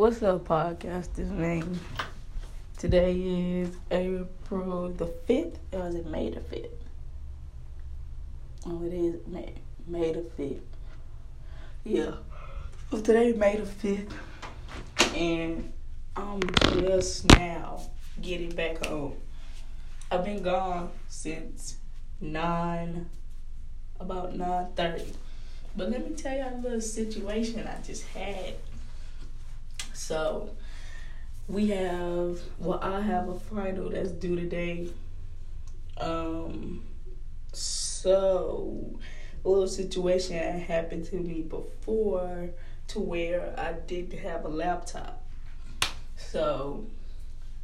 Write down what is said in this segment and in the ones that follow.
What's up, podcasters, man? Today is April the 5th, or is it May the 5th? Oh, it is May, May the 5th. Yeah. Well, today May the 5th, and I'm just now getting back home. I've been gone since 9, about 9.30. But let me tell you a little situation I just had. So, we have, well, I have a final that's due today. Um, so, a little situation happened to me before to where I didn't have a laptop. So,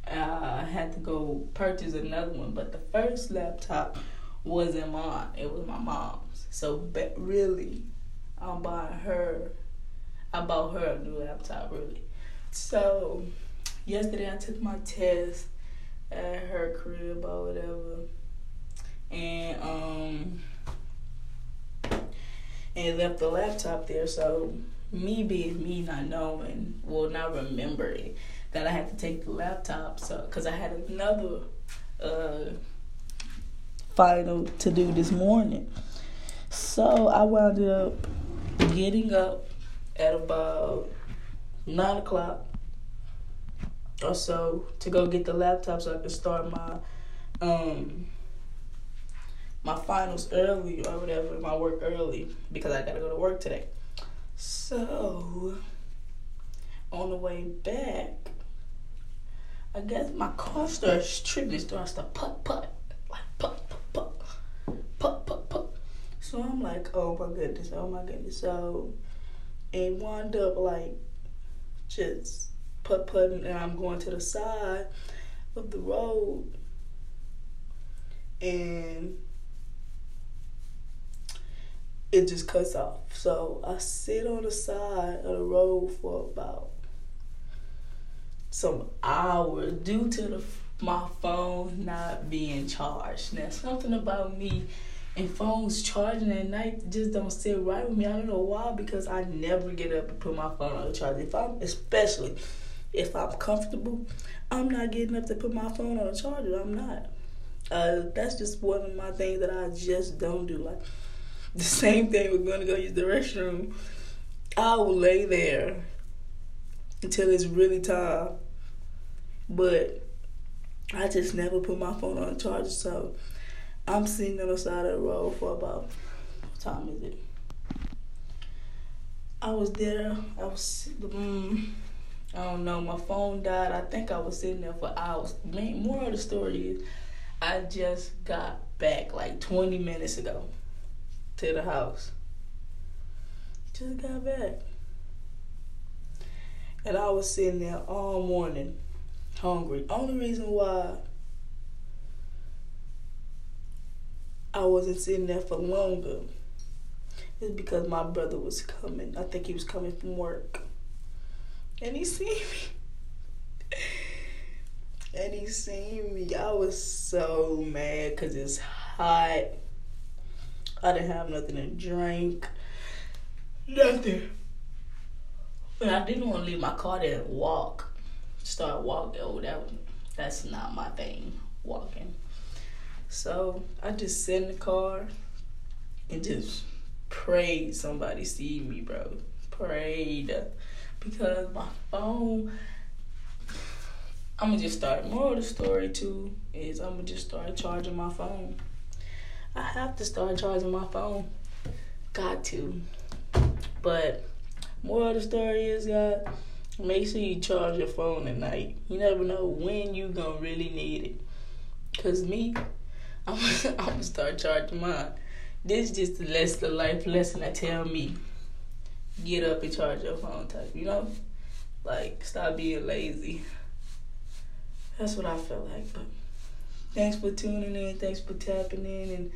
I had to go purchase another one. But the first laptop wasn't mine, it was my mom's. So, but really, I'm buying her, I bought her a new laptop, really. So, yesterday I took my test at her crib or whatever. And, um, and left the laptop there. So, me being me, not knowing, well, not remembering that I had to take the laptop. So, because I had another uh, final to do this morning. So, I wound up getting up at about nine o'clock or so to go get the laptop so I can start my um my finals early or whatever, my work early because I gotta go to work today. So on the way back, I guess my car starts tripping, starts to put put like put put put put put put. So I'm like, oh my goodness, oh my goodness. So it wound up like just put putting and I'm going to the side of the road and it just cuts off. So I sit on the side of the road for about some hours due to the my phone not being charged. Now something about me and phones charging at night just don't sit right with me. I don't know why because I never get up and put my phone on the charger. If I'm especially if I'm comfortable, I'm not getting up to put my phone on the charger. I'm not. Uh, that's just one of my things that I just don't do. Like the same thing we're gonna go use the restroom. I will lay there until it's really time. But I just never put my phone on the charger, so I'm sitting on the side of the road for about what time is it? I was there. I was. I don't know. My phone died. I think I was sitting there for hours. More of the story is, I just got back like 20 minutes ago to the house. Just got back. And I was sitting there all morning, hungry. Only reason why I wasn't sitting there for longer is because my brother was coming. I think he was coming from work. And he seen me. and he seen me. I was so mad because it's hot. I didn't have nothing to drink. Nothing. But I didn't want to leave my car there and walk. Start walking. Oh, that that's not my thing. Walking. So I just sit in the car and just prayed somebody see me, bro. Prayed because my phone. I'm gonna just start. More of the story too is I'm gonna just start charging my phone. I have to start charging my phone. Got to. But more of the story is, God, make sure you charge your phone at night. You never know when you gonna really need it. Cause me, I'm, gonna start charging mine. This is just the less the life lesson that tell me. Get up and charge your phone type, you know? Like stop being lazy. That's what I feel like. But thanks for tuning in. Thanks for tapping in and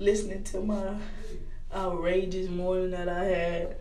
listening to my outrageous morning that I had.